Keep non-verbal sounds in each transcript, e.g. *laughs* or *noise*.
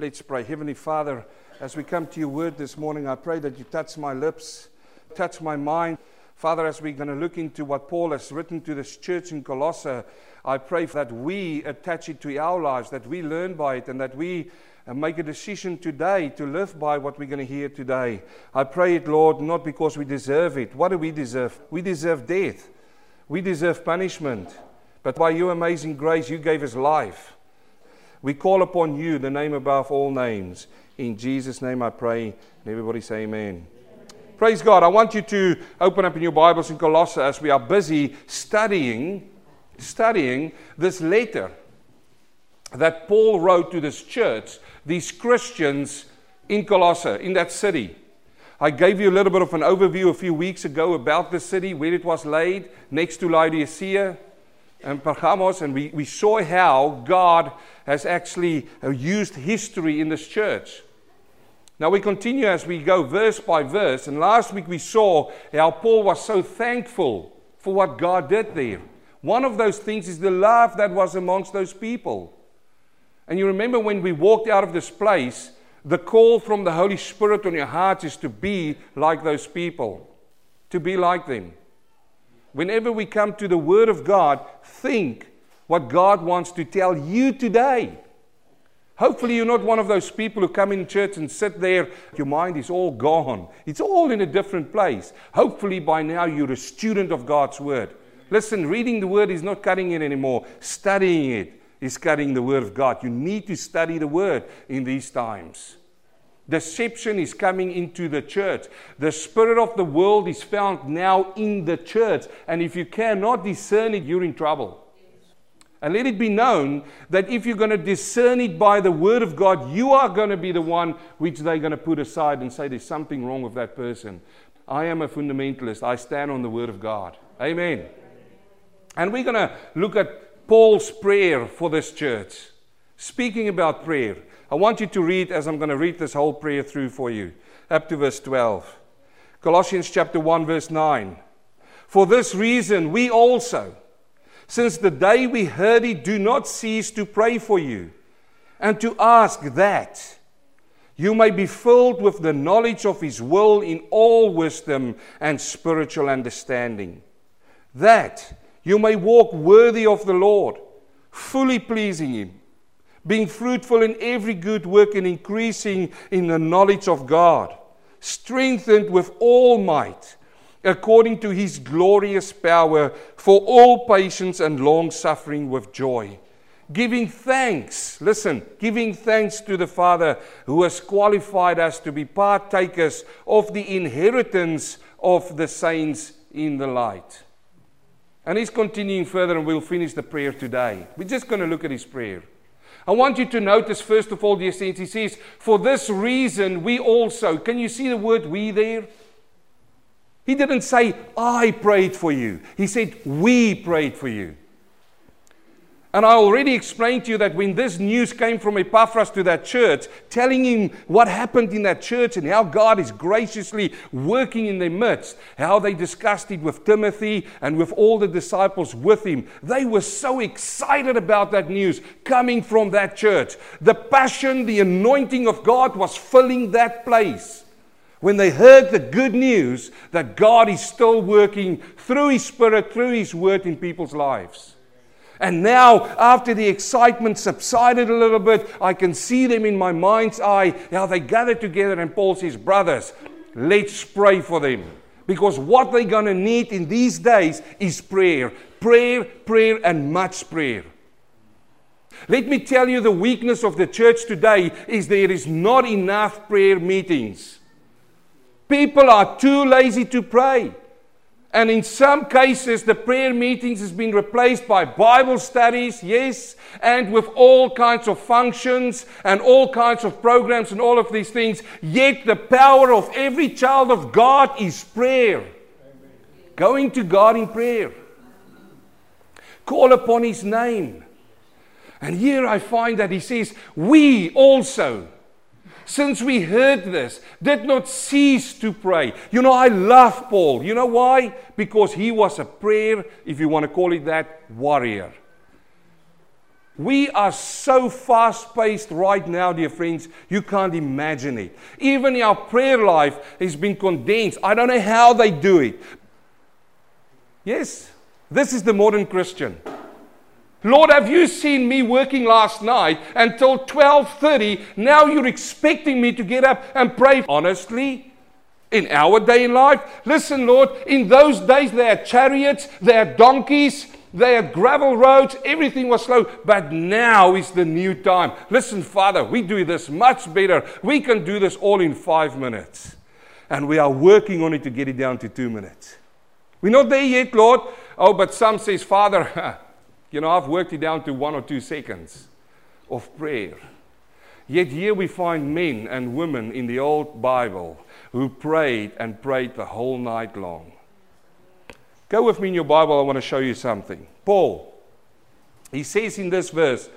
Let's pray. Heavenly Father, as we come to your word this morning, I pray that you touch my lips, touch my mind. Father, as we're going to look into what Paul has written to this church in Colossae, I pray that we attach it to our lives, that we learn by it, and that we uh, make a decision today to live by what we're going to hear today. I pray it, Lord, not because we deserve it. What do we deserve? We deserve death, we deserve punishment. But by your amazing grace, you gave us life. We call upon you, the name above all names. In Jesus' name I pray. And everybody say amen. Praise God. I want you to open up in your Bibles in Colossae as we are busy studying, studying this letter that Paul wrote to this church, these Christians in Colossae, in that city. I gave you a little bit of an overview a few weeks ago about the city, where it was laid, next to Laodicea and and we, we saw how God has actually uh, used history in this church. Now we continue as we go verse by verse, and last week we saw how Paul was so thankful for what God did there. One of those things is the love that was amongst those people. And you remember when we walked out of this place, the call from the Holy Spirit on your heart is to be like those people, to be like them. Whenever we come to the Word of God, think what God wants to tell you today. Hopefully, you're not one of those people who come in church and sit there, your mind is all gone. It's all in a different place. Hopefully, by now, you're a student of God's Word. Listen, reading the Word is not cutting it anymore, studying it is cutting the Word of God. You need to study the Word in these times. Deception is coming into the church. The spirit of the world is found now in the church. And if you cannot discern it, you're in trouble. And let it be known that if you're going to discern it by the word of God, you are going to be the one which they're going to put aside and say there's something wrong with that person. I am a fundamentalist. I stand on the word of God. Amen. And we're going to look at Paul's prayer for this church. Speaking about prayer, I want you to read as I'm going to read this whole prayer through for you, up to verse 12. Colossians chapter 1, verse 9. For this reason, we also, since the day we heard it, do not cease to pray for you and to ask that you may be filled with the knowledge of His will in all wisdom and spiritual understanding, that you may walk worthy of the Lord, fully pleasing Him being fruitful in every good work and increasing in the knowledge of God, strengthened with all might, according to his glorious power, for all patience and long suffering with joy. Giving thanks, listen, giving thanks to the Father who has qualified us to be partakers of the inheritance of the saints in the light. And he's continuing further, and we'll finish the prayer today. We're just going to look at his prayer. I want you to notice, first of all, dear saints, he says, For this reason we also. Can you see the word we there? He didn't say, I prayed for you. He said, We prayed for you. And I already explained to you that when this news came from Epaphras to that church, telling him what happened in that church and how God is graciously working in their midst, how they discussed it with Timothy and with all the disciples with him, they were so excited about that news coming from that church. The passion, the anointing of God was filling that place. When they heard the good news that God is still working through His Spirit, through His Word in people's lives. And now, after the excitement subsided a little bit, I can see them in my mind's eye, how they gather together, and Paul says, Brothers, let's pray for them. Because what they're going to need in these days is prayer. Prayer, prayer, and much prayer. Let me tell you the weakness of the church today is there is not enough prayer meetings. People are too lazy to pray. And in some cases, the prayer meetings has been replaced by Bible studies, yes, and with all kinds of functions and all kinds of programs and all of these things. Yet the power of every child of God is prayer. Amen. Going to God in prayer. Call upon His name. And here I find that He says, We also since we heard this, did not cease to pray. You know, I love Paul. You know why? Because he was a prayer, if you want to call it that, warrior. We are so fast paced right now, dear friends, you can't imagine it. Even our prayer life has been condensed. I don't know how they do it. Yes, this is the modern Christian. Lord, have you seen me working last night until 12:30? Now you're expecting me to get up and pray. Honestly, in our day in life, listen, Lord, in those days they had chariots, they had donkeys, they had gravel roads, everything was slow, but now is the new time. Listen, Father, we do this much better. We can do this all in five minutes. And we are working on it to get it down to two minutes. We're not there yet, Lord. Oh, but some says, Father, *laughs* You know, I've worked it down to one or two seconds of prayer. Yet here we find men and women in the old Bible who prayed and prayed the whole night long. Go with me in your Bible, I want to show you something. Paul, he says in this verse,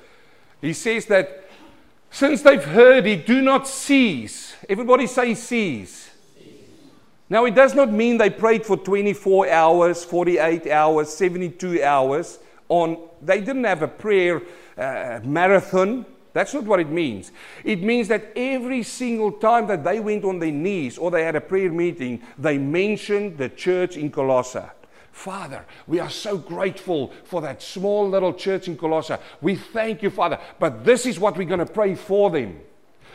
he says that since they've heard it, do not cease. Everybody say cease. Now, it does not mean they prayed for 24 hours, 48 hours, 72 hours on, they didn't have a prayer uh, marathon. That's not what it means. It means that every single time that they went on their knees or they had a prayer meeting, they mentioned the church in Colossae. Father, we are so grateful for that small little church in Colossae. We thank you, Father. But this is what we're going to pray for them.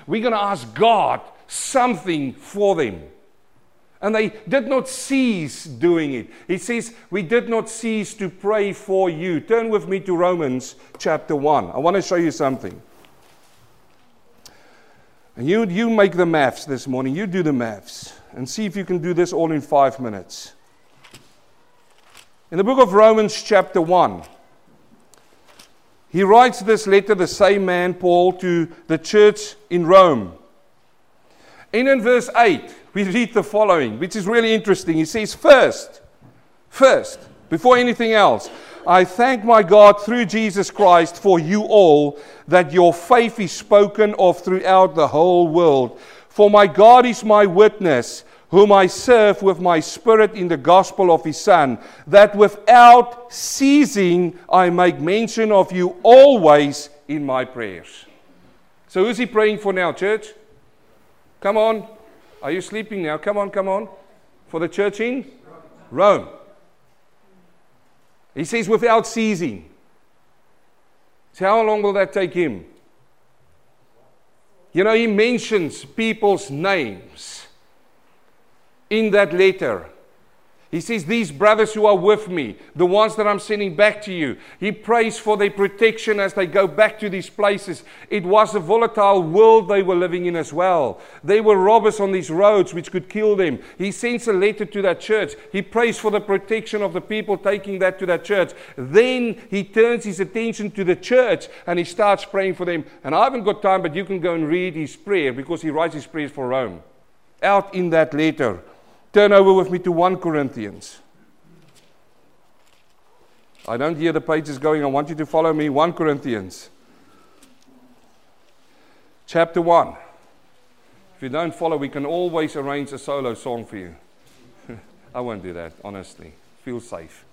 We're going to ask God something for them. And they did not cease doing it. He says, We did not cease to pray for you. Turn with me to Romans chapter 1. I want to show you something. And you, you make the maths this morning. You do the maths. And see if you can do this all in five minutes. In the book of Romans, chapter 1, he writes this letter, the same man, Paul, to the church in Rome. And in verse 8, we read the following, which is really interesting. He says, First, first, before anything else, I thank my God through Jesus Christ for you all that your faith is spoken of throughout the whole world. For my God is my witness, whom I serve with my spirit in the gospel of his Son, that without ceasing I make mention of you always in my prayers. So, who's he praying for now, church? Come on. Are you sleeping now? Come on, come on. For the church in Rome. He says, without ceasing. So, how long will that take him? You know, he mentions people's names in that letter. He says, These brothers who are with me, the ones that I'm sending back to you, he prays for their protection as they go back to these places. It was a volatile world they were living in as well. They were robbers on these roads which could kill them. He sends a letter to that church. He prays for the protection of the people taking that to that church. Then he turns his attention to the church and he starts praying for them. And I haven't got time, but you can go and read his prayer because he writes his prayers for Rome out in that letter. Turn over with me to 1 Corinthians. I don't hear the pages going. I want you to follow me. 1 Corinthians. Chapter 1. If you don't follow, we can always arrange a solo song for you. *laughs* I won't do that, honestly. Feel safe.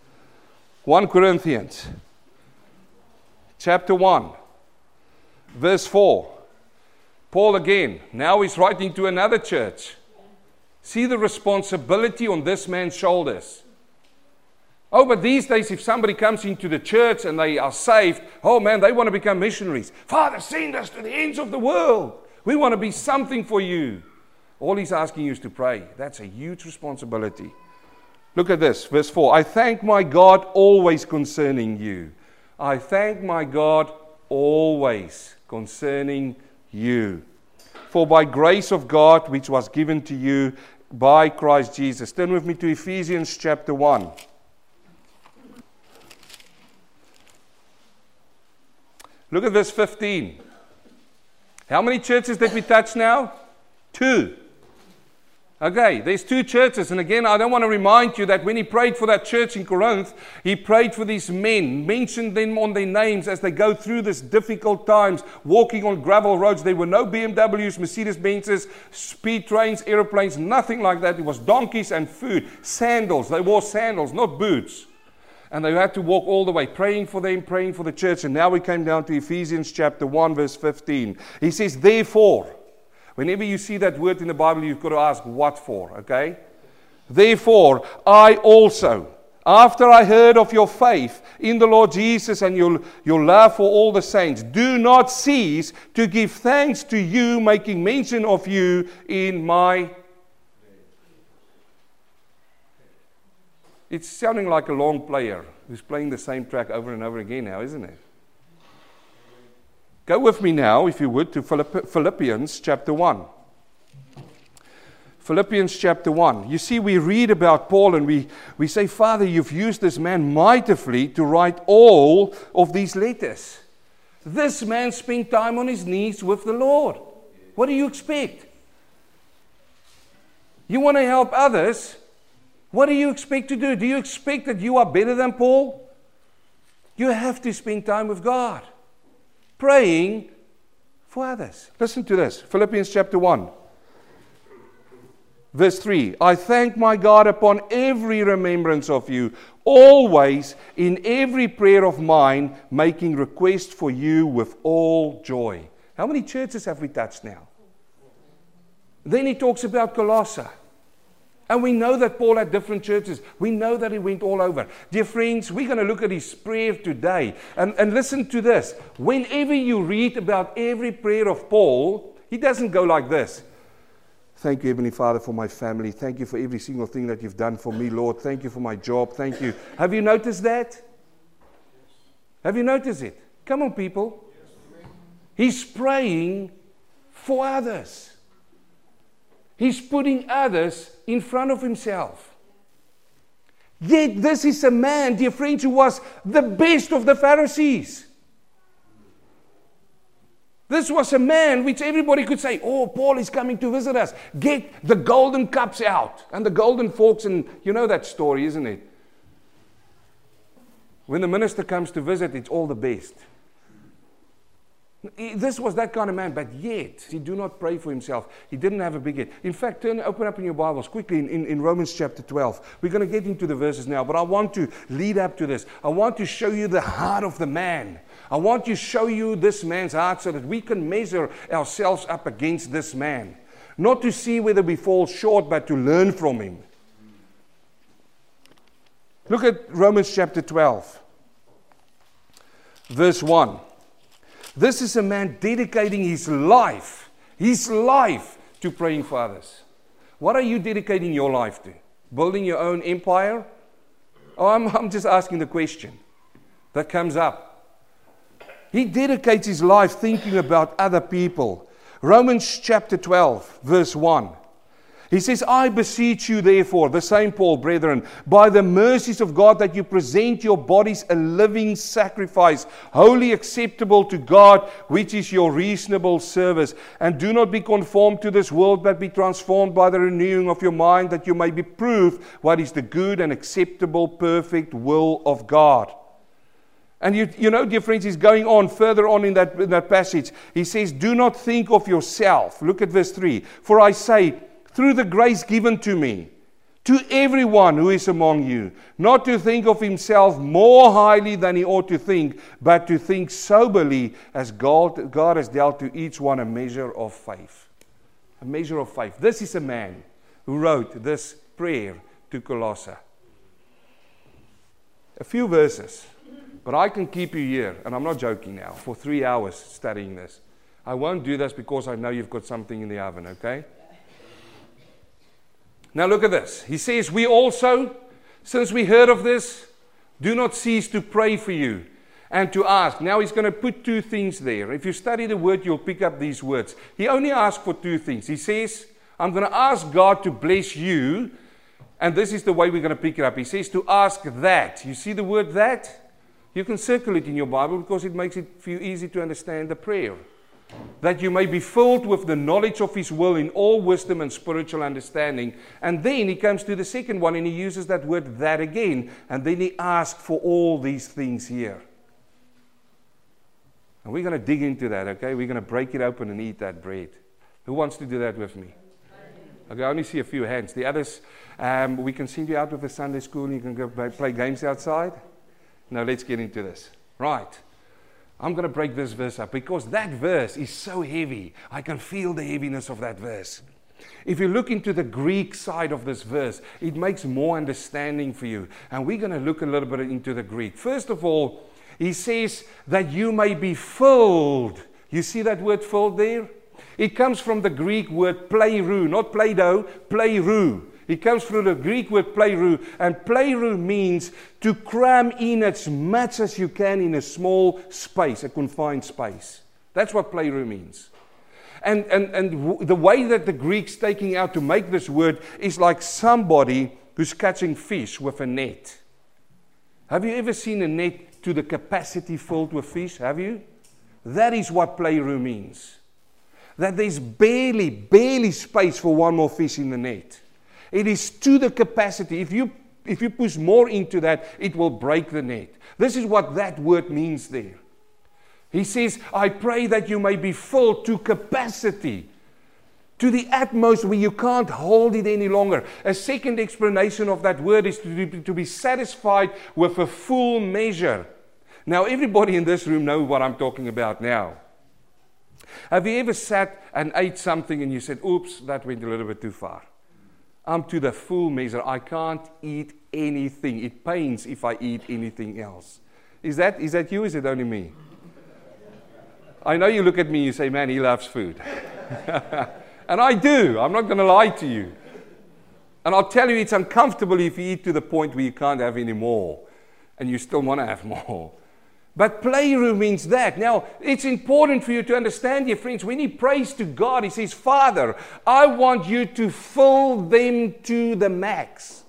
1 Corinthians. Chapter 1. Verse 4. Paul again. Now he's writing to another church. See the responsibility on this man's shoulders. Oh, but these days, if somebody comes into the church and they are saved, oh man, they want to become missionaries. Father, send us to the ends of the world. We want to be something for you. All he's asking you is to pray. That's a huge responsibility. Look at this, verse 4. I thank my God always concerning you. I thank my God always concerning you. For by grace of God, which was given to you by Christ Jesus. Turn with me to Ephesians chapter 1. Look at verse 15. How many churches did we touch now? Two. Okay, there's two churches. And again, I don't want to remind you that when he prayed for that church in Corinth, he prayed for these men, mentioned them on their names as they go through this difficult times, walking on gravel roads. There were no BMWs, Mercedes Benzes, speed trains, aeroplanes, nothing like that. It was donkeys and food, sandals. They wore sandals, not boots. And they had to walk all the way, praying for them, praying for the church. And now we came down to Ephesians chapter 1, verse 15. He says, Therefore, whenever you see that word in the Bible, you've got to ask, What for? Okay? Therefore, I also, after I heard of your faith in the Lord Jesus and your, your love for all the saints, do not cease to give thanks to you, making mention of you in my It's sounding like a long player who's playing the same track over and over again now, isn't it? Go with me now, if you would, to Philippians chapter 1. Philippians chapter 1. You see, we read about Paul and we, we say, Father, you've used this man mightily to write all of these letters. This man spent time on his knees with the Lord. What do you expect? You want to help others? What do you expect to do? Do you expect that you are better than Paul? You have to spend time with God, praying for others. Listen to this Philippians chapter 1. Verse 3 I thank my God upon every remembrance of you, always in every prayer of mine, making request for you with all joy. How many churches have we touched now? Then he talks about Colossae. And we know that Paul had different churches. We know that he went all over. Dear friends, we're going to look at his prayer today. And, and listen to this. Whenever you read about every prayer of Paul, he doesn't go like this Thank you, Heavenly Father, for my family. Thank you for every single thing that you've done for me, Lord. Thank you for my job. Thank you. Have you noticed that? Have you noticed it? Come on, people. He's praying for others. He's putting others in front of himself. Yet, this is a man, dear friends, who was the best of the Pharisees. This was a man which everybody could say, Oh, Paul is coming to visit us. Get the golden cups out and the golden forks. And you know that story, isn't it? When the minister comes to visit, it's all the best. This was that kind of man, but yet he do not pray for himself. He didn't have a big head. In fact, turn, open up in your Bibles quickly in, in, in Romans chapter 12. We're going to get into the verses now, but I want to lead up to this. I want to show you the heart of the man. I want to show you this man's heart so that we can measure ourselves up against this man. Not to see whether we fall short, but to learn from him. Look at Romans chapter 12, verse 1. This is a man dedicating his life, his life to praying for others. What are you dedicating your life to? Building your own empire? Oh, I'm, I'm just asking the question that comes up. He dedicates his life thinking about other people. Romans chapter 12, verse 1. He says, I beseech you, therefore, the same Paul, brethren, by the mercies of God, that you present your bodies a living sacrifice, wholly acceptable to God, which is your reasonable service. And do not be conformed to this world, but be transformed by the renewing of your mind, that you may be proved what is the good and acceptable, perfect will of God. And you, you know, dear friends, he's going on further on in that, in that passage. He says, Do not think of yourself. Look at verse 3. For I say, through the grace given to me, to everyone who is among you, not to think of himself more highly than he ought to think, but to think soberly as God, God has dealt to each one a measure of faith. A measure of faith. This is a man who wrote this prayer to Colossae. A few verses, but I can keep you here, and I'm not joking now, for three hours studying this. I won't do this because I know you've got something in the oven, okay? Now look at this. He says, We also, since we heard of this, do not cease to pray for you and to ask. Now he's going to put two things there. If you study the word, you'll pick up these words. He only asks for two things. He says, I'm going to ask God to bless you. And this is the way we're going to pick it up. He says to ask that. You see the word that? You can circle it in your Bible because it makes it feel easy to understand the prayer that you may be filled with the knowledge of his will in all wisdom and spiritual understanding. And then he comes to the second one and he uses that word that again. And then he asks for all these things here. And we're going to dig into that, okay? We're going to break it open and eat that bread. Who wants to do that with me? Okay, I only see a few hands. The others, um, we can send you out with the Sunday school and you can go play games outside. Now let's get into this. Right. I'm going to break this verse up because that verse is so heavy. I can feel the heaviness of that verse. If you look into the Greek side of this verse, it makes more understanding for you. And we're going to look a little bit into the Greek. First of all, he says that you may be filled. You see that word filled there? It comes from the Greek word pleroo, not Play Doh, pleroo. It comes from the Greek word pleroo, and pleroo means to cram in as much as you can in a small space, a confined space. That's what pleroo means. And, and, and w- the way that the Greek's taking out to make this word is like somebody who's catching fish with a net. Have you ever seen a net to the capacity filled with fish? Have you? That is what pleroo means. That there's barely, barely space for one more fish in the net. It is to the capacity. If you, if you push more into that, it will break the net. This is what that word means there. He says, I pray that you may be full to capacity, to the utmost where you can't hold it any longer. A second explanation of that word is to be, to be satisfied with a full measure. Now, everybody in this room knows what I'm talking about now. Have you ever sat and ate something and you said, oops, that went a little bit too far? I'm to the full measure. I can't eat anything. It pains if I eat anything else. Is that, is that you? Is it only me? I know you look at me and you say, man, he loves food. *laughs* and I do. I'm not going to lie to you. And I'll tell you, it's uncomfortable if you eat to the point where you can't have any more and you still want to have more. But pleroo means that. Now, it's important for you to understand, dear friends, when he prays to God, he says, Father, I want you to fill them to the max.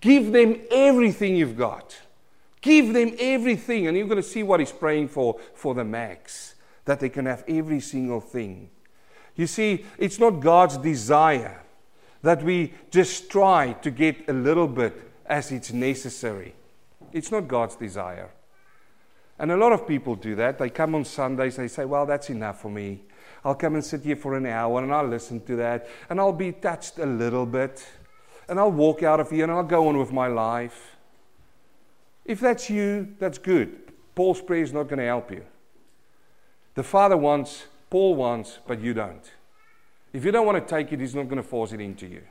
Give them everything you've got. Give them everything. And you're going to see what he's praying for for the max, that they can have every single thing. You see, it's not God's desire that we just try to get a little bit as it's necessary. It's not God's desire. And a lot of people do that. They come on Sundays, and they say, Well, that's enough for me. I'll come and sit here for an hour and I'll listen to that and I'll be touched a little bit and I'll walk out of here and I'll go on with my life. If that's you, that's good. Paul's prayer is not going to help you. The Father wants, Paul wants, but you don't. If you don't want to take it, he's not going to force it into you.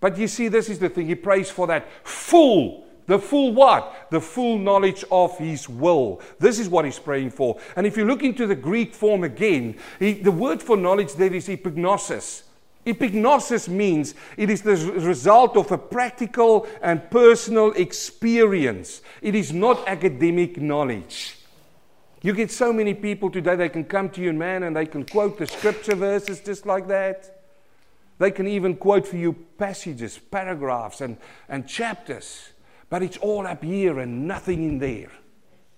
But you see, this is the thing. He prays for that full the full what? The full knowledge of His will. This is what He's praying for. And if you look into the Greek form again, he, the word for knowledge there is epignosis. Epignosis means it is the result of a practical and personal experience. It is not academic knowledge. You get so many people today, they can come to you, man, and they can quote the scripture verses just like that. They can even quote for you passages, paragraphs, and, and chapters. But it's all up here and nothing in there.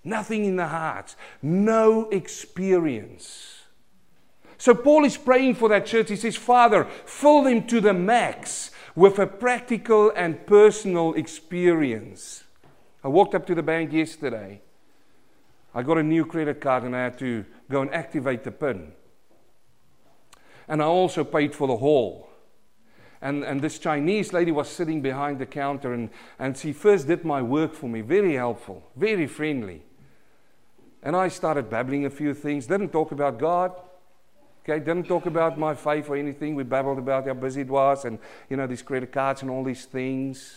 Nothing in the heart. No experience. So Paul is praying for that church. He says, Father, fill them to the max with a practical and personal experience. I walked up to the bank yesterday. I got a new credit card and I had to go and activate the PIN. And I also paid for the hall. And, and this Chinese lady was sitting behind the counter, and, and she first did my work for me. Very helpful, very friendly. And I started babbling a few things. Didn't talk about God. Okay, didn't talk about my faith or anything. We babbled about how busy it was and, you know, these credit cards and all these things.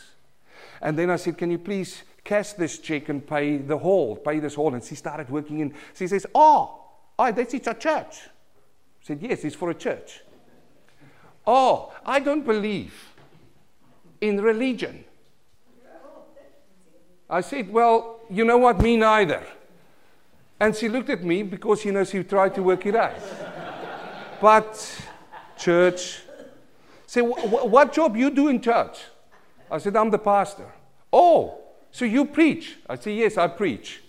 And then I said, Can you please cash this check and pay the hall, pay this hall? And she started working in. She says, ah, Oh, oh that's it's a church. I said, Yes, it's for a church. Oh, I don't believe in religion. I said, Well, you know what? Me neither. And she looked at me because, you know, she tried to work it out. but, church, say, what job you do in church? I said, I'm the pastor. Oh, so you preach? I said, Yes, I preach.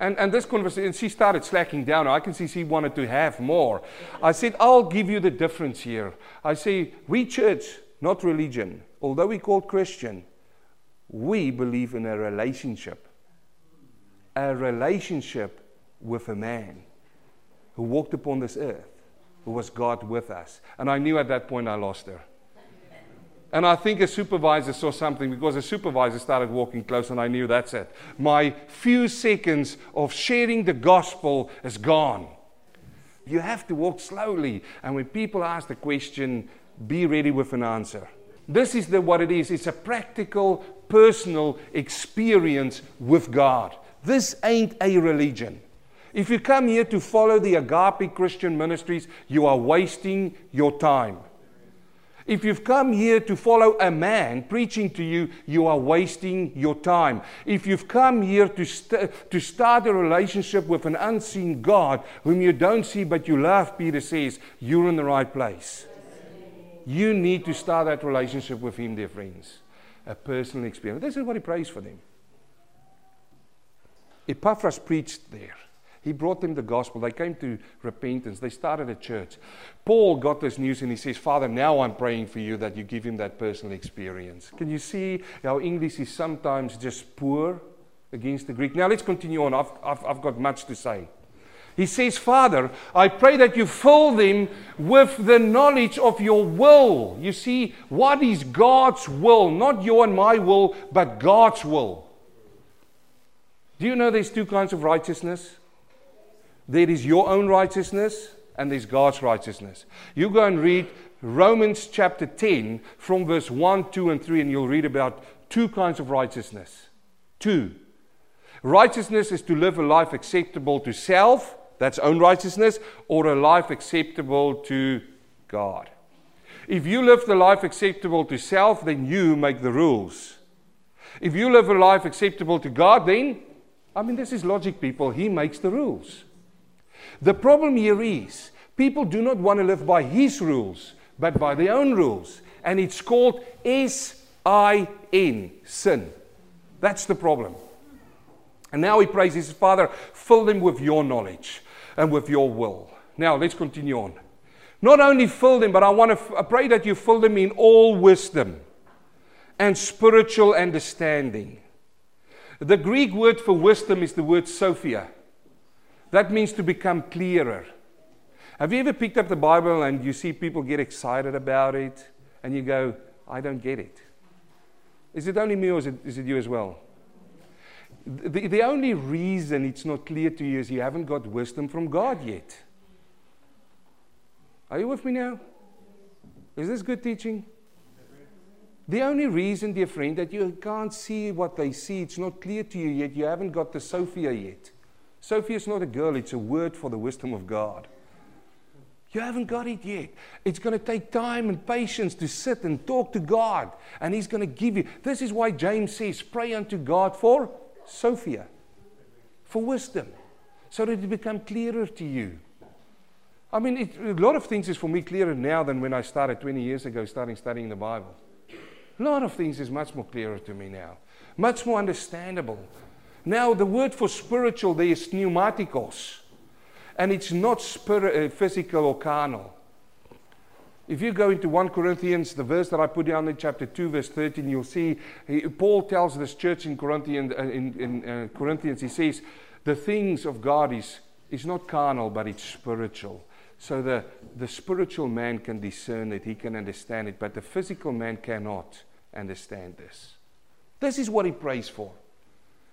And, and this conversation, she started slacking down. I can see she wanted to have more. I said, I'll give you the difference here. I say, we church, not religion. Although we call Christian, we believe in a relationship. A relationship with a man who walked upon this earth, who was God with us. And I knew at that point I lost her. And I think a supervisor saw something because a supervisor started walking close, and I knew that's it. My few seconds of sharing the gospel is gone. You have to walk slowly. And when people ask the question, be ready with an answer. This is the, what it is it's a practical, personal experience with God. This ain't a religion. If you come here to follow the agape Christian ministries, you are wasting your time. If you've come here to follow a man preaching to you, you are wasting your time. If you've come here to, st- to start a relationship with an unseen God whom you don't see but you love, Peter says, you're in the right place. You need to start that relationship with Him, dear friends. A personal experience. This is what He prays for them. Epaphras preached there. He brought them the gospel. They came to repentance. They started a church. Paul got this news and he says, Father, now I'm praying for you that you give him that personal experience. Can you see how English is sometimes just poor against the Greek? Now let's continue on. I've, I've, I've got much to say. He says, Father, I pray that you fill them with the knowledge of your will. You see, what is God's will? Not your and my will, but God's will. Do you know there's two kinds of righteousness? There is your own righteousness and there's God's righteousness. You go and read Romans chapter 10 from verse 1, 2, and 3, and you'll read about two kinds of righteousness. Two. Righteousness is to live a life acceptable to self, that's own righteousness, or a life acceptable to God. If you live the life acceptable to self, then you make the rules. If you live a life acceptable to God, then, I mean, this is logic, people. He makes the rules. The problem here is people do not want to live by his rules, but by their own rules. And it's called S I N, sin. That's the problem. And now he prays his Father, fill them with your knowledge and with your will. Now let's continue on. Not only fill them, but I want to I pray that you fill them in all wisdom and spiritual understanding. The Greek word for wisdom is the word Sophia. That means to become clearer. Have you ever picked up the Bible and you see people get excited about it and you go, I don't get it? Is it only me or is it, is it you as well? The, the only reason it's not clear to you is you haven't got wisdom from God yet. Are you with me now? Is this good teaching? The only reason, dear friend, that you can't see what they see, it's not clear to you yet, you haven't got the Sophia yet. Sophie is not a girl, it's a word for the wisdom of God. You haven't got it yet. It's going to take time and patience to sit and talk to God, and He's going to give you. This is why James says, Pray unto God for Sophia, for wisdom, so that it become clearer to you. I mean, it, a lot of things is for me clearer now than when I started 20 years ago, starting studying the Bible. A lot of things is much more clearer to me now, much more understandable. Now, the word for spiritual there is pneumatikos, and it's not uh, physical or carnal. If you go into 1 Corinthians, the verse that I put down in chapter 2, verse 13, you'll see he, Paul tells this church in, Corinthian, uh, in, in uh, Corinthians, he says, the things of God is, is not carnal, but it's spiritual. So the, the spiritual man can discern it, he can understand it, but the physical man cannot understand this. This is what he prays for.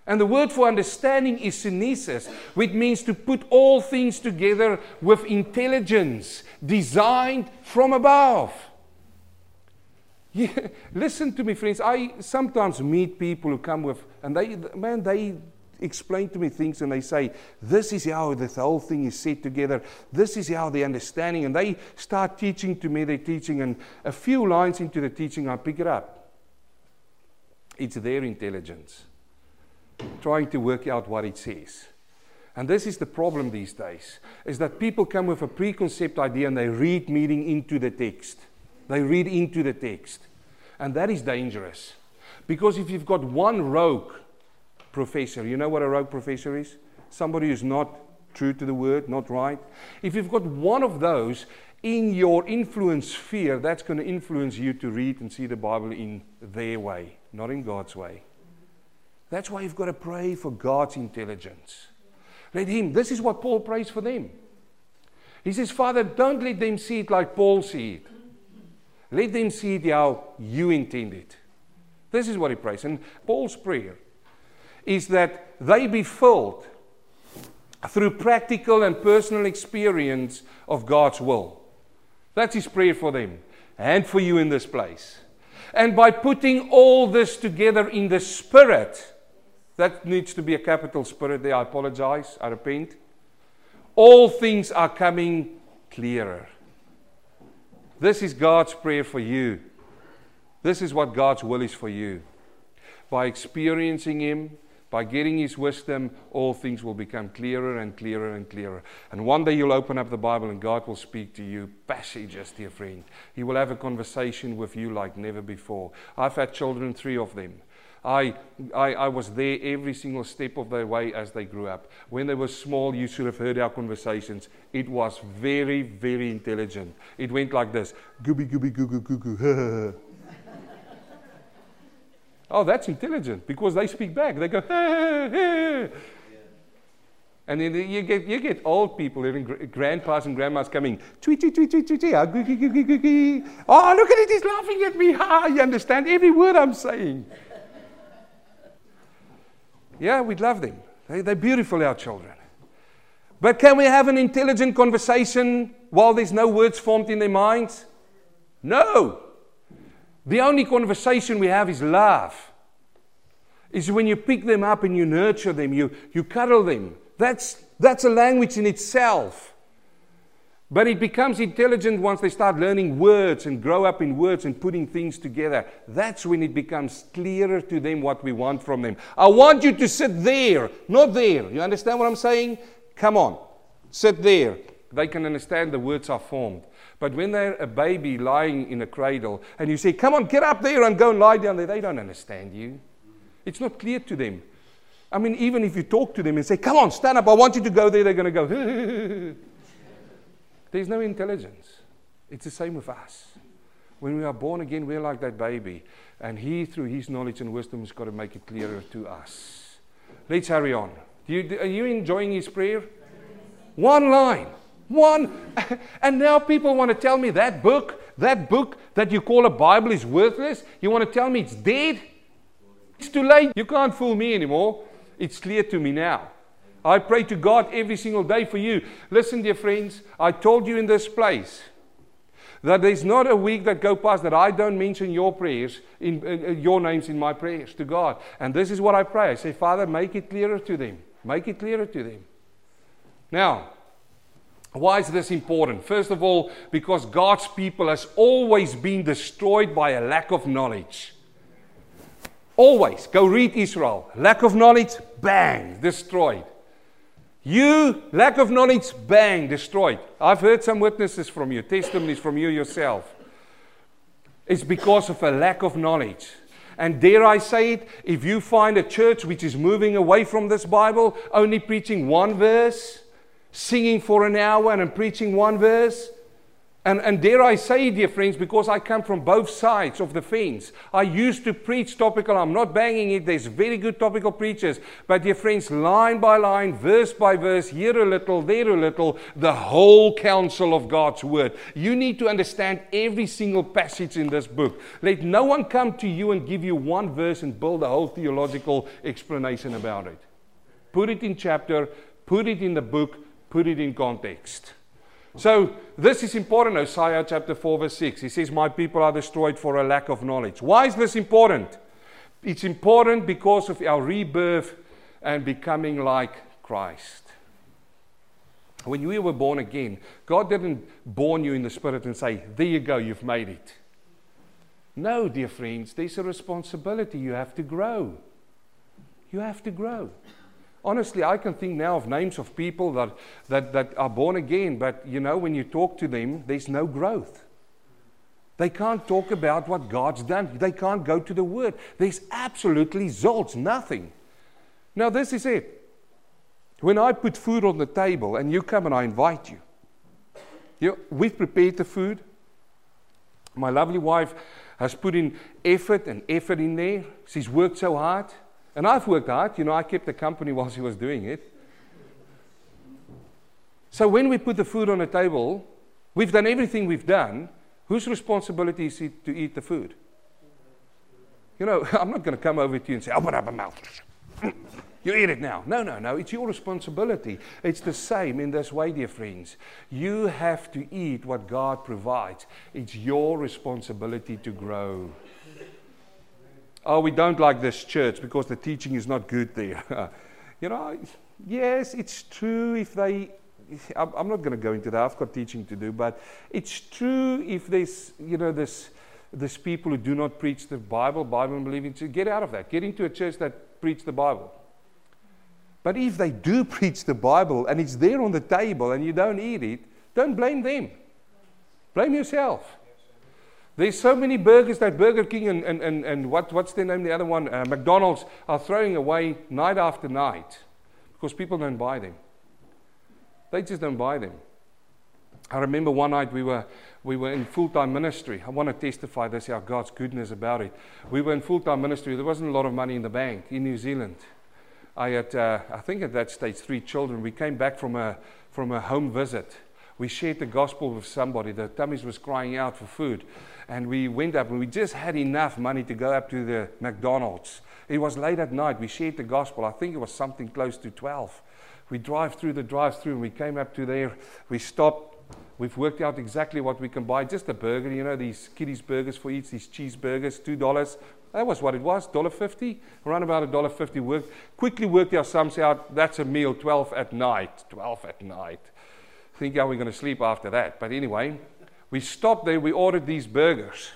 And the word for understanding is synesis, which means to put all things together with intelligence, designed from above. *laughs* Yeah, listen to me, friends. I sometimes meet people who come with, and they, man, they explain to me things and they say, This is how the whole thing is set together. This is how the understanding. And they start teaching to me their teaching, and a few lines into the teaching, I pick it up. It's their intelligence trying to work out what it says. And this is the problem these days, is that people come with a preconceived idea and they read meaning into the text. They read into the text. And that is dangerous. Because if you've got one rogue professor, you know what a rogue professor is? Somebody who's not true to the word, not right. If you've got one of those in your influence sphere, that's going to influence you to read and see the Bible in their way, not in God's way. That's why you've got to pray for God's intelligence. Let Him, this is what Paul prays for them. He says, Father, don't let them see it like Paul see it. Let them see it how you intend it. This is what he prays. And Paul's prayer is that they be filled through practical and personal experience of God's will. That's his prayer for them and for you in this place. And by putting all this together in the Spirit, that needs to be a capital Spirit there. I apologize. I repent. All things are coming clearer. This is God's prayer for you. This is what God's will is for you. By experiencing Him, by getting His wisdom, all things will become clearer and clearer and clearer. And one day you'll open up the Bible and God will speak to you passages, dear friend. He will have a conversation with you like never before. I've had children, three of them. I, I, I, was there every single step of their way as they grew up. When they were small, you should have heard our conversations. It was very, very intelligent. It went like this gooby, gooby, goo, goo, goo, goo. *laughs* oh, that's intelligent because they speak back. They go, hey, *laughs* hey. And then you get, you get old people, even grandpas and grandmas coming, tweet, tweet, tweet, tweet, tweet, tweet, oh, look at it, he's laughing at me. Ha, *laughs* ah, you understand every word I'm saying. Yeah, we'd love them. They, they're beautiful, our children. But can we have an intelligent conversation while there's no words formed in their minds? No. The only conversation we have is love. Is when you pick them up and you nurture them, you, you cuddle them. That's, that's a language in itself. But it becomes intelligent once they start learning words and grow up in words and putting things together. That's when it becomes clearer to them what we want from them. I want you to sit there, not there. You understand what I'm saying? Come on, sit there. They can understand the words are formed. But when they're a baby lying in a cradle and you say, Come on, get up there and go and lie down there, they don't understand you. It's not clear to them. I mean, even if you talk to them and say, Come on, stand up, I want you to go there, they're going to go, *laughs* There's no intelligence. It's the same with us. When we are born again, we're like that baby. And He, through His knowledge and wisdom, has got to make it clearer to us. Let's hurry on. You, are you enjoying His prayer? One line. One. *laughs* And now people want to tell me that book, that book that you call a Bible is worthless. You want to tell me it's dead? It's too late. You can't fool me anymore. It's clear to me now. I pray to God every single day for you. Listen, dear friends, I told you in this place that there's not a week that go past that I don't mention your prayers, in, uh, your names in my prayers to God. And this is what I pray. I say, Father, make it clearer to them. Make it clearer to them. Now, why is this important? First of all, because God's people has always been destroyed by a lack of knowledge. Always. Go read Israel. Lack of knowledge, bang, destroyed. You, lack of knowledge, bang, destroyed. I've heard some witnesses from you, testimonies from you yourself. It's because of a lack of knowledge. And dare I say it, if you find a church which is moving away from this Bible, only preaching one verse, singing for an hour and preaching one verse, and, and dare I say, dear friends, because I come from both sides of the fence, I used to preach topical. I'm not banging it. There's very good topical preachers. But, dear friends, line by line, verse by verse, here a little, there a little, the whole counsel of God's word. You need to understand every single passage in this book. Let no one come to you and give you one verse and build a whole theological explanation about it. Put it in chapter, put it in the book, put it in context. So, this is important. Isaiah chapter 4, verse 6. He says, My people are destroyed for a lack of knowledge. Why is this important? It's important because of our rebirth and becoming like Christ. When you were born again, God didn't born you in the Spirit and say, There you go, you've made it. No, dear friends, there's a responsibility. You have to grow. You have to grow. Honestly, I can think now of names of people that, that, that are born again, but you know, when you talk to them, there's no growth. They can't talk about what God's done. They can't go to the Word. There's absolutely zolts, nothing. Now, this is it. When I put food on the table and you come and I invite you, you we've prepared the food. My lovely wife has put in effort and effort in there. She's worked so hard. And I've worked hard. You know, I kept the company *laughs* while she was doing it. So when we put the food on the table, we've done everything we've done. Whose responsibility is it to eat the food? You know, *laughs* I'm not going to come over to you and say, open up a mouth. *laughs* You eat it now. No, no, no. It's your responsibility. It's the same in this way, dear friends. You have to eat what God provides. It's your responsibility to grow. Oh, we don't like this church because the teaching is not good there. *laughs* you know, yes, it's true if they. I'm not going to go into that. I've got teaching to do, but it's true if there's, you know, this, this people who do not preach the Bible, Bible believing. To get out of that. Get into a church that preach the Bible. But if they do *laughs* preach the Bible and it's there on the table and you don't eat it, don't blame them. Blame yourself. There's so many burgers that Burger King and, and, and, and what, what's their name, the other one, uh, McDonald's, are throwing away night after night because people don't buy them. They just don't buy them. I remember one night we were, we were in full time ministry. I want to testify this, our God's goodness about it. We were in full time ministry. There wasn't a lot of money in the bank in New Zealand. I had, uh, I think at that stage, three children. We came back from a, from a home visit. We shared the gospel with somebody. The tummies was crying out for food. And we went up and we just had enough money to go up to the McDonald's. It was late at night. We shared the gospel. I think it was something close to 12. We drive through the drive through and we came up to there. We stopped. We've worked out exactly what we can buy. Just a burger, you know, these kiddies burgers for each, these cheeseburgers, $2. That was what it was, $1.50, around about $1.50. Worked, quickly worked our sums out. That's a meal, 12 at night. 12 at night. Think how we're going to sleep after that. But anyway, we stopped there, we ordered these burgers.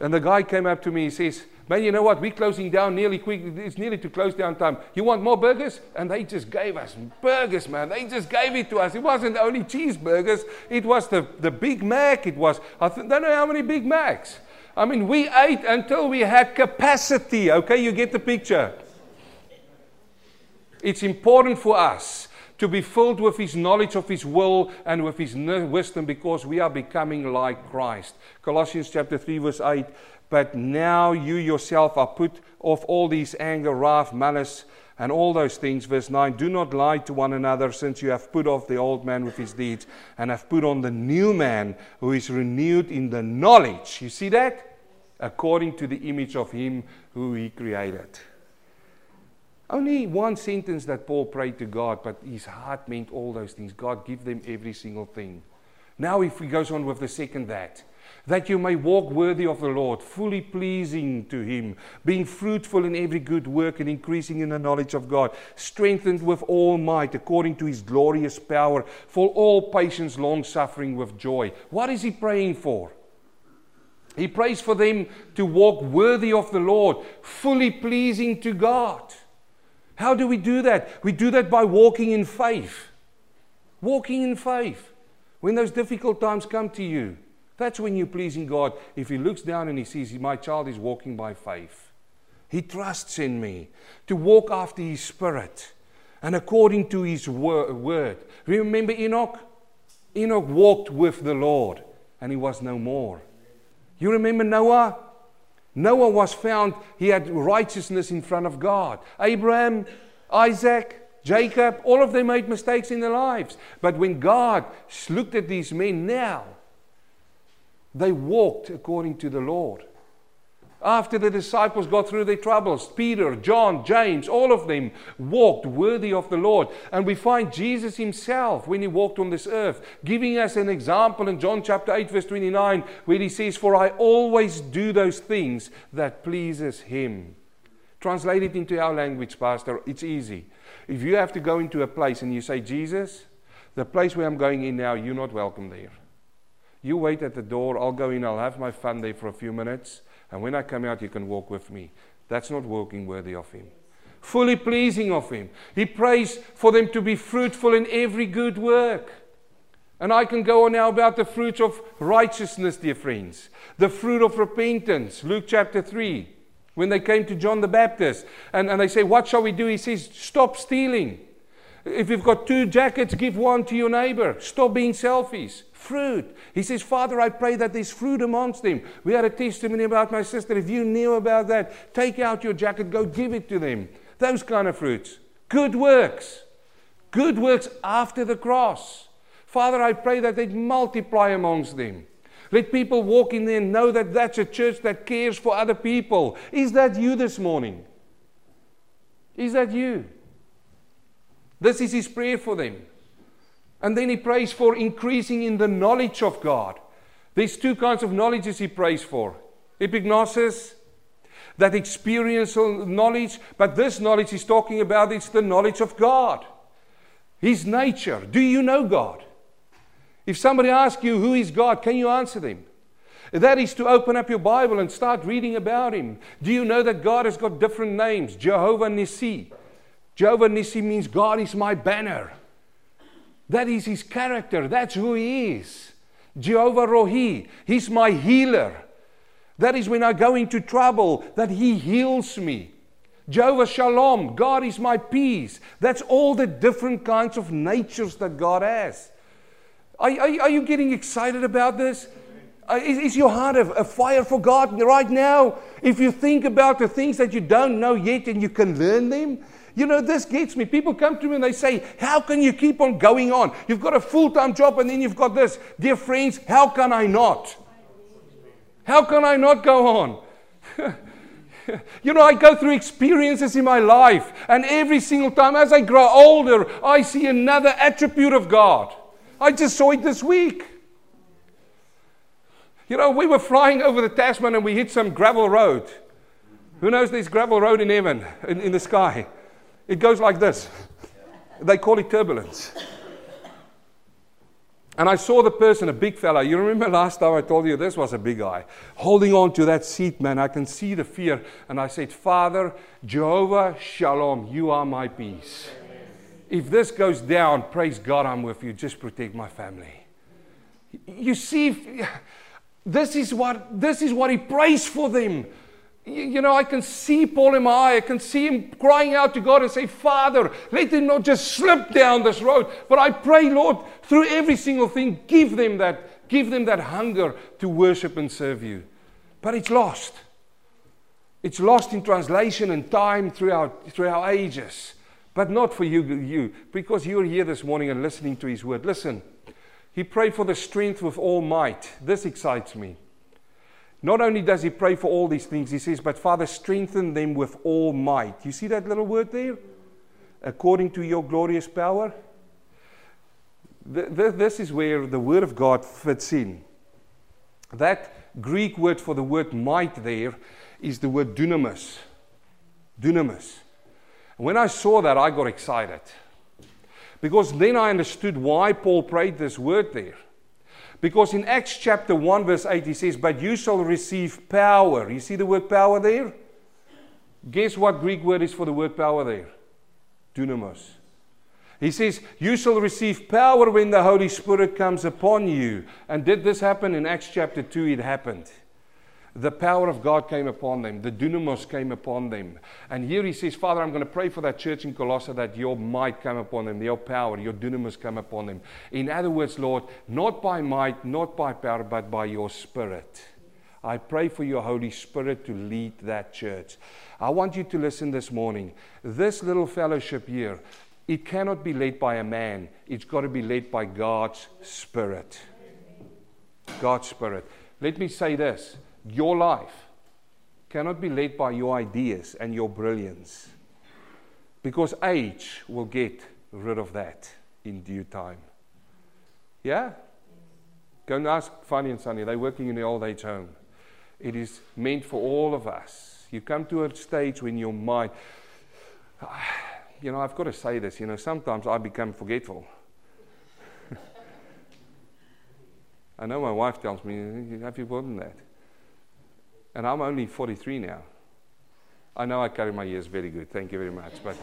And the guy came up to me, he says, Man, you know what? We're closing down nearly quick. It's nearly to close down time. You want more burgers? And they just gave us burgers, man. They just gave it to us. It wasn't only cheeseburgers, it was the, the Big Mac. It was, I don't know how many Big Macs. I mean, we ate until we had capacity. Okay, you get the picture. It's important for us to be filled with His knowledge of His will and with His wisdom because we are becoming like Christ. Colossians chapter 3, verse 8. But now you yourself are put off all these anger, wrath, malice, and all those things. Verse 9 Do not lie to one another, since you have put off the old man with his deeds, and have put on the new man who is renewed in the knowledge. You see that? According to the image of him who he created. Only one sentence that Paul prayed to God, but his heart meant all those things. God, give them every single thing. Now, if he goes on with the second that, that you may walk worthy of the Lord, fully pleasing to Him, being fruitful in every good work and increasing in the knowledge of God, strengthened with all might according to His glorious power, for all patience, long suffering with joy. What is He praying for? He prays for them to walk worthy of the Lord, fully pleasing to God. How do we do that? We do that by walking in faith. Walking in faith. When those difficult times come to you, that's when you're pleasing God. If He looks down and He sees my child is walking by faith, He trusts in me to walk after His Spirit and according to His word. Remember Enoch? Enoch walked with the Lord and he was no more. You remember Noah? Noah was found, he had righteousness in front of God. Abraham, Isaac, Jacob, all of them made mistakes in their lives. But when God looked at these men now, they walked according to the Lord. After the disciples got through their troubles, Peter, John, James, all of them walked worthy of the Lord. And we find Jesus himself when he walked on this earth, giving us an example in John chapter 8, verse 29, where he says, For I always do those things that pleases him. Translate it into our language, Pastor. It's easy. If you have to go into a place and you say, Jesus, the place where I'm going in now, you're not welcome there. You wait at the door, I'll go in, I'll have my fun there for a few minutes, and when I come out, you can walk with me. That's not walking worthy of Him. Fully pleasing of Him. He prays for them to be fruitful in every good work. And I can go on now about the fruit of righteousness, dear friends. The fruit of repentance. Luke chapter 3. When they came to John the Baptist and, and they say, What shall we do? He says, Stop stealing. If you've got two jackets, give one to your neighbor. Stop being selfish fruit. He says, Father, I pray that there's fruit amongst them. We had a testimony about my sister. If you knew about that, take out your jacket, go give it to them. Those kind of fruits. Good works. Good works after the cross. Father, I pray that they'd multiply amongst them. Let people walk in there and know that that's a church that cares for other people. Is that you this morning? Is that you? This is his prayer for them. And then he prays for increasing in the knowledge of God. There's two kinds of knowledges he prays for epignosis, that experiential knowledge, but this knowledge he's talking about is the knowledge of God, his nature. Do you know God? If somebody asks you who is God, can you answer them? That is to open up your Bible and start reading about Him. Do you know that God has got different names? Jehovah Nissi. Jehovah Nissi means God is my banner. That is His character. That's who He is. Jehovah Rohi, He's my healer. That is when I go into trouble, that He heals me. Jehovah Shalom, God is my peace. That's all the different kinds of natures that God has. Are, are, are you getting excited about this? Uh, is, is, your heart a, a fire for God right now? If you think about the things that you don't know yet and you can learn them, you know, this gets me. People come to me and they say, How can you keep on going on? You've got a full time job and then you've got this. Dear friends, how can I not? How can I not go on? *laughs* you know, I go through experiences in my life, and every single time as I grow older, I see another attribute of God. I just saw it this week. You know, we were flying over the Tasman and we hit some gravel road. Who knows this gravel road in heaven, in, in the sky? It goes like this. They call it turbulence. And I saw the person, a big fella. You remember last time I told you this was a big guy, holding on to that seat, man. I can see the fear. And I said, Father, Jehovah Shalom, you are my peace. If this goes down, praise God, I'm with you. Just protect my family. You see, this is what, this is what he prays for them. You know, I can see Paul in my eye. I can see him crying out to God and say, Father, let them not just slip down this road. But I pray, Lord, through every single thing, give them that, give them that hunger to worship and serve you. But it's lost. It's lost in translation and time throughout, throughout ages. But not for you, you, because you're here this morning and listening to his word. Listen, he prayed for the strength with all might. This excites me. Not only does he pray for all these things, he says, But Father, strengthen them with all might. You see that little word there? According to your glorious power. This is where the word of God fits in. That Greek word for the word might there is the word dunamis. Dunamis. When I saw that, I got excited. Because then I understood why Paul prayed this word there. Because in Acts chapter 1, verse 8, he says, But you shall receive power. You see the word power there? Guess what Greek word is for the word power there? Dunamos. He says, You shall receive power when the Holy Spirit comes upon you. And did this happen in Acts chapter 2? It happened the power of God came upon them, the dunamos came upon them. And here he says, Father, I'm going to pray for that church in Colossae that your might come upon them, your power, your dunamos come upon them. In other words, Lord, not by might, not by power, but by your spirit. I pray for your Holy Spirit to lead that church. I want you to listen this morning. This little fellowship here, it cannot be led by a man, it's got to be led by God's Spirit. God's Spirit. Let me say this your life cannot be led by your ideas and your brilliance because age will get rid of that in due time. Yeah? Go and ask Fanny and Sonny. They're working in the old age home. It is meant for all of us. You come to a stage when your mind, *sighs* you know, I've got to say this, you know, sometimes I become forgetful. *laughs* I know my wife tells me, have you forgotten that? And I'm only 43 now. I know I carry my years very good. Thank you very much. But,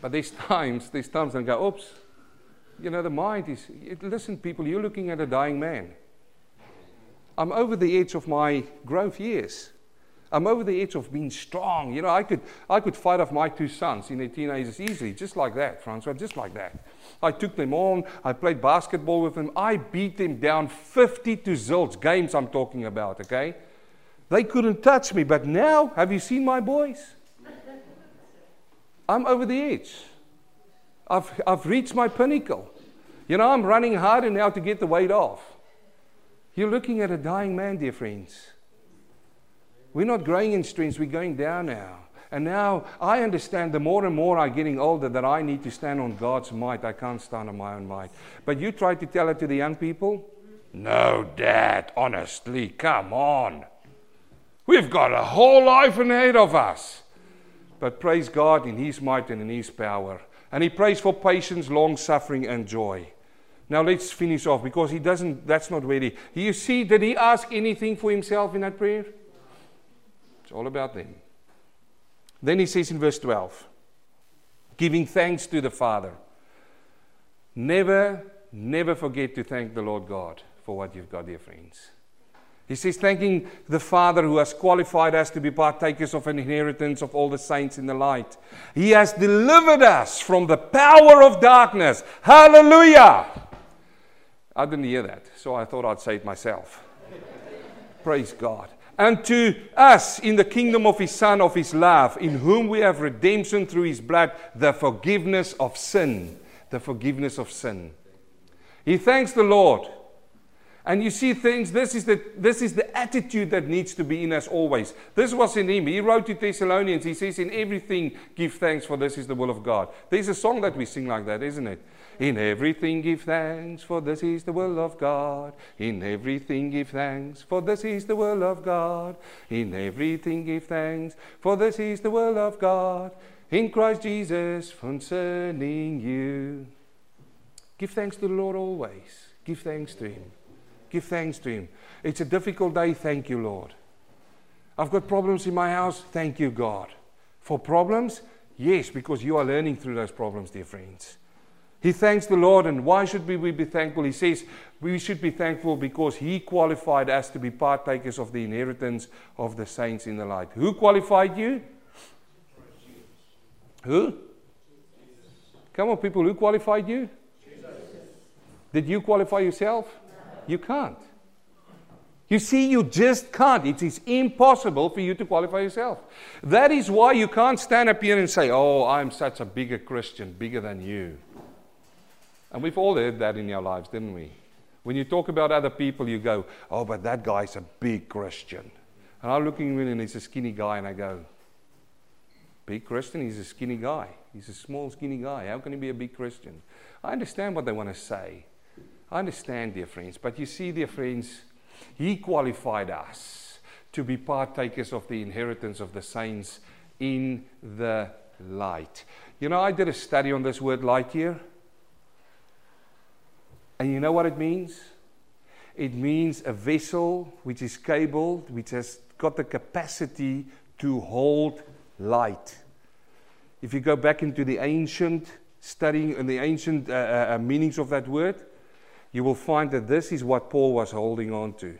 but there's times, there's times I go, oops. You know, the mind is, listen, people, you're looking at a dying man. I'm over the edge of my growth years. I'm over the edge of being strong. You know, I could, I could fight off my two sons in their teenagers easily, just like that, Francois, just like that. I took them on. I played basketball with them. I beat them down 50 to zilch games I'm talking about, okay? They couldn't touch me. But now, have you seen my boys? I'm over the edge. I've, I've reached my pinnacle. You know, I'm running harder now to get the weight off. You're looking at a dying man, dear friends. We're not growing in strength, we're going down now. And now I understand the more and more I'm getting older that I need to stand on God's might. I can't stand on my own might. But you try to tell it to the young people? No, Dad, honestly, come on. We've got a whole life ahead of us. But praise God in His might and in His power. And He prays for patience, long suffering, and joy. Now let's finish off because he doesn't, that's not ready. Do you see, did he ask anything for himself in that prayer? It's all about them. Then he says in verse 12, giving thanks to the Father. Never, never forget to thank the Lord God for what you've got, dear friends. He says, thanking the Father who has qualified us to be partakers of an inheritance of all the saints in the light. He has delivered us from the power of darkness. Hallelujah! I didn't hear that, so I thought I'd say it myself. *laughs* Praise God and to us in the kingdom of his Son, of his love, in whom we have redemption through his blood, the forgiveness of sin. The forgiveness of sin. He thanks the Lord. And you see things, this is, the, this is the attitude that needs to be in us always. This was in him. He wrote to Thessalonians, he says, In everything give thanks, for this is the will of God. There's a song that we sing like that, isn't it? In everything give thanks, for this is the will of God. In everything give thanks, for this is the will of God. In everything give thanks, for this is the will of God. In Christ Jesus concerning you. Give thanks to the Lord always. Give thanks to Him. Give thanks to Him. It's a difficult day. Thank you, Lord. I've got problems in my house. Thank you, God. For problems? Yes, because you are learning through those problems, dear friends. He thanks the Lord, and why should we be thankful? He says we should be thankful because He qualified us to be partakers of the inheritance of the saints in the light. Who qualified you? Who? Come on, people, who qualified you? Jesus. Did you qualify yourself? You can't. You see, you just can't. It is impossible for you to qualify yourself. That is why you can't stand up here and say, Oh, I'm such a bigger Christian, bigger than you. And we've all heard that in our lives, didn't we? When you talk about other people, you go, oh, but that guy's a big Christian. And I'm looking at him and he's a skinny guy, and I go, big Christian? He's a skinny guy. He's a small, skinny guy. How can he be a big Christian? I understand what they want to say. I understand, dear friends. But you see, dear friends, he qualified us to be partakers of the inheritance of the saints in the light. You know, I did a study on this word light here. And you know what it means? It means a vessel which is cabled, which has got the capacity to hold light. If you go back into the ancient studying and the ancient uh, uh, uh, meanings of that word, you will find that this is what Paul was holding on to.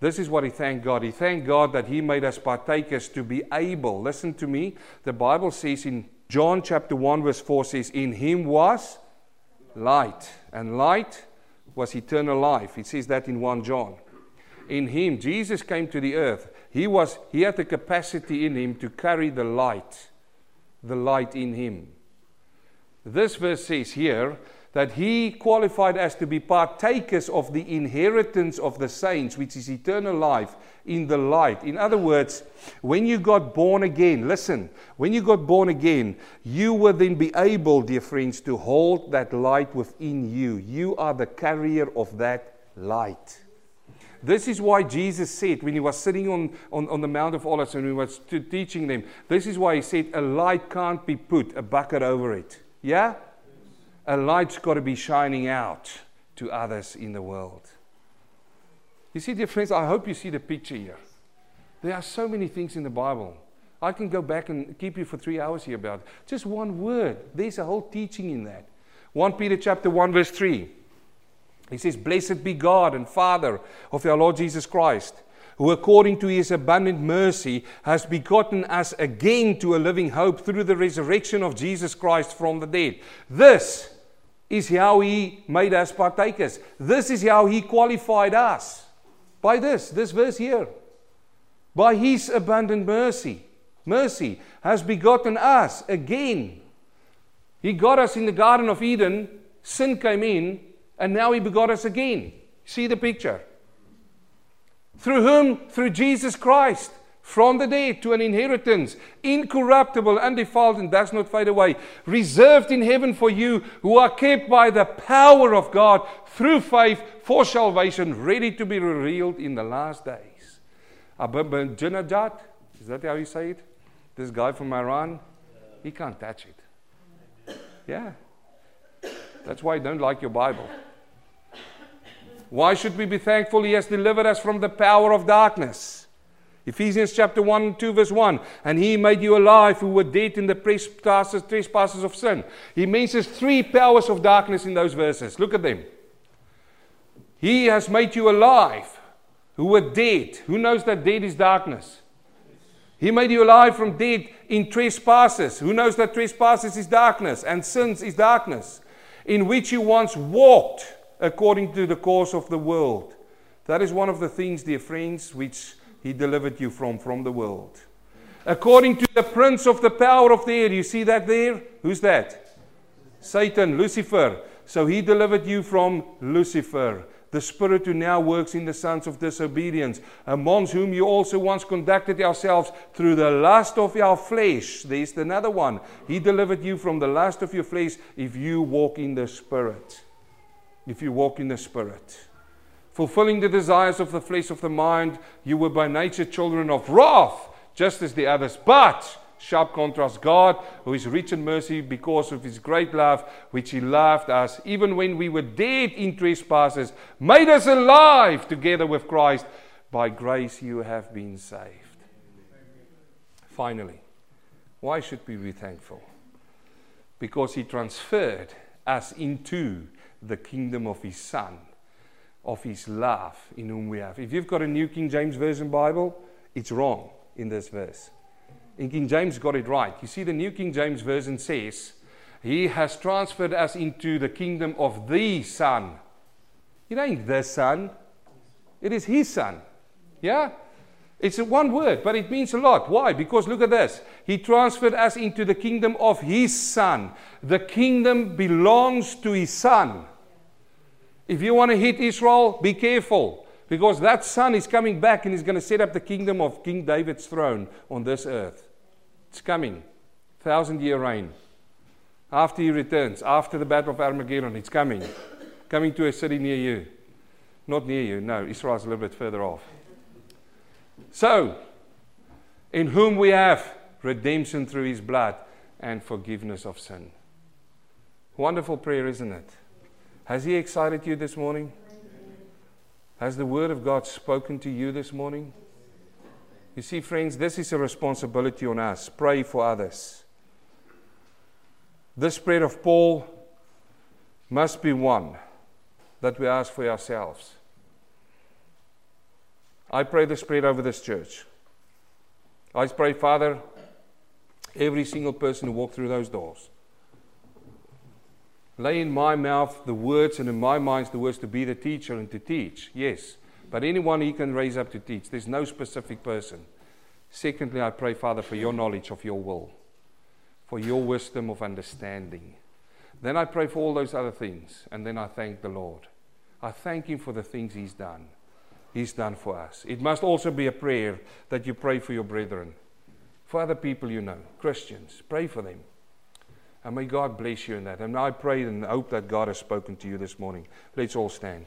This is what he thanked God. He thanked God that he made us partakers to be able. Listen to me. The Bible says in John chapter 1, verse 4 says, In him was light. And light was eternal life. It says that in 1 John. In him, Jesus came to the earth. He, was, he had the capacity in him to carry the light, the light in him. This verse says here that he qualified us to be partakers of the inheritance of the saints, which is eternal life in the light. In other words, when you got born again, listen, when you got born again, you will then be able, dear friends, to hold that light within you. You are the carrier of that light. This is why Jesus said, when he was sitting on, on, on the Mount of Olives and he was teaching them, this is why he said, a light can't be put a bucket over it. Yeah? A light's got to be shining out to others in the world. You see, dear friends, I hope you see the picture here. There are so many things in the Bible. I can go back and keep you for three hours here about it. Just one word. There's a whole teaching in that. 1 Peter chapter 1, verse 3. He says, Blessed be God and Father of our Lord Jesus Christ, who according to his abundant mercy has begotten us again to a living hope through the resurrection of Jesus Christ from the dead. This is how he made us partakers. This is how he qualified us. By this, this verse here. By his abundant mercy. Mercy has begotten us again. He got us in the Garden of Eden, sin came in, and now he begot us again. See the picture? Through whom? Through Jesus Christ. From the dead to an inheritance, incorruptible, undefiled, and does not fade away, reserved in heaven for you who are kept by the power of God through faith for salvation, ready to be revealed in the last days. Ahmadinejad, is that how you say it? This guy from Iran, he can't touch it. Yeah. That's why I don't like your Bible. Why should we be thankful? He has delivered us from the power of darkness. Ephesians chapter 1 2, verse 1. And he made you alive who were dead in the trespasses, trespasses of sin. He mentions three powers of darkness in those verses. Look at them. He has made you alive who were dead. Who knows that dead is darkness? He made you alive from dead in trespasses. Who knows that trespasses is darkness and sins is darkness? In which you once walked according to the course of the world. That is one of the things, dear friends, which he delivered you from, from the world. According to the prince of the power of the air. You see that there? Who's that? Satan, Lucifer. So he delivered you from Lucifer the Spirit who now works in the sons of disobedience, amongst whom you also once conducted yourselves through the lust of your flesh. There's another one. He delivered you from the lust of your flesh if you walk in the Spirit. If you walk in the Spirit. Fulfilling the desires of the flesh of the mind, you were by nature children of wrath, just as the others. But Sharp contrast God, who is rich in mercy because of his great love, which he loved us, even when we were dead in trespasses, made us alive together with Christ. By grace you have been saved. Finally, why should we be thankful? Because he transferred us into the kingdom of his Son, of his love, in whom we have. If you've got a New King James Version Bible, it's wrong in this verse. And King James got it right. You see, the New King James Version says, He has transferred us into the kingdom of the Son. It ain't the Son, it is His Son. Yeah? It's one word, but it means a lot. Why? Because look at this. He transferred us into the kingdom of His Son. The kingdom belongs to His Son. If you want to hit Israel, be careful. Because that son is coming back and he's going to set up the kingdom of King David's throne on this earth. It's coming. Thousand year reign. After he returns, after the battle of Armageddon, it's coming. coming to a city near you. Not near you, no, Israel's a little bit further off. So, in whom we have redemption through his blood and forgiveness of sin. Wonderful prayer, isn't it? Has he excited you this morning? Has the word of God spoken to you this morning? You see, friends, this is a responsibility on us. Pray for others. This prayer of Paul must be one that we ask for ourselves. I pray this prayer over this church. I pray, Father, every single person who walked through those doors. Lay in my mouth the words and in my mind the words to be the teacher and to teach. Yes. But anyone he can raise up to teach. There's no specific person. Secondly, I pray, Father, for your knowledge of your will, for your wisdom of understanding. Then I pray for all those other things, and then I thank the Lord. I thank Him for the things He's done. He's done for us. It must also be a prayer that you pray for your brethren, for other people you know, Christians. Pray for them. And may God bless you in that. And I pray and hope that God has spoken to you this morning. Let's all stand.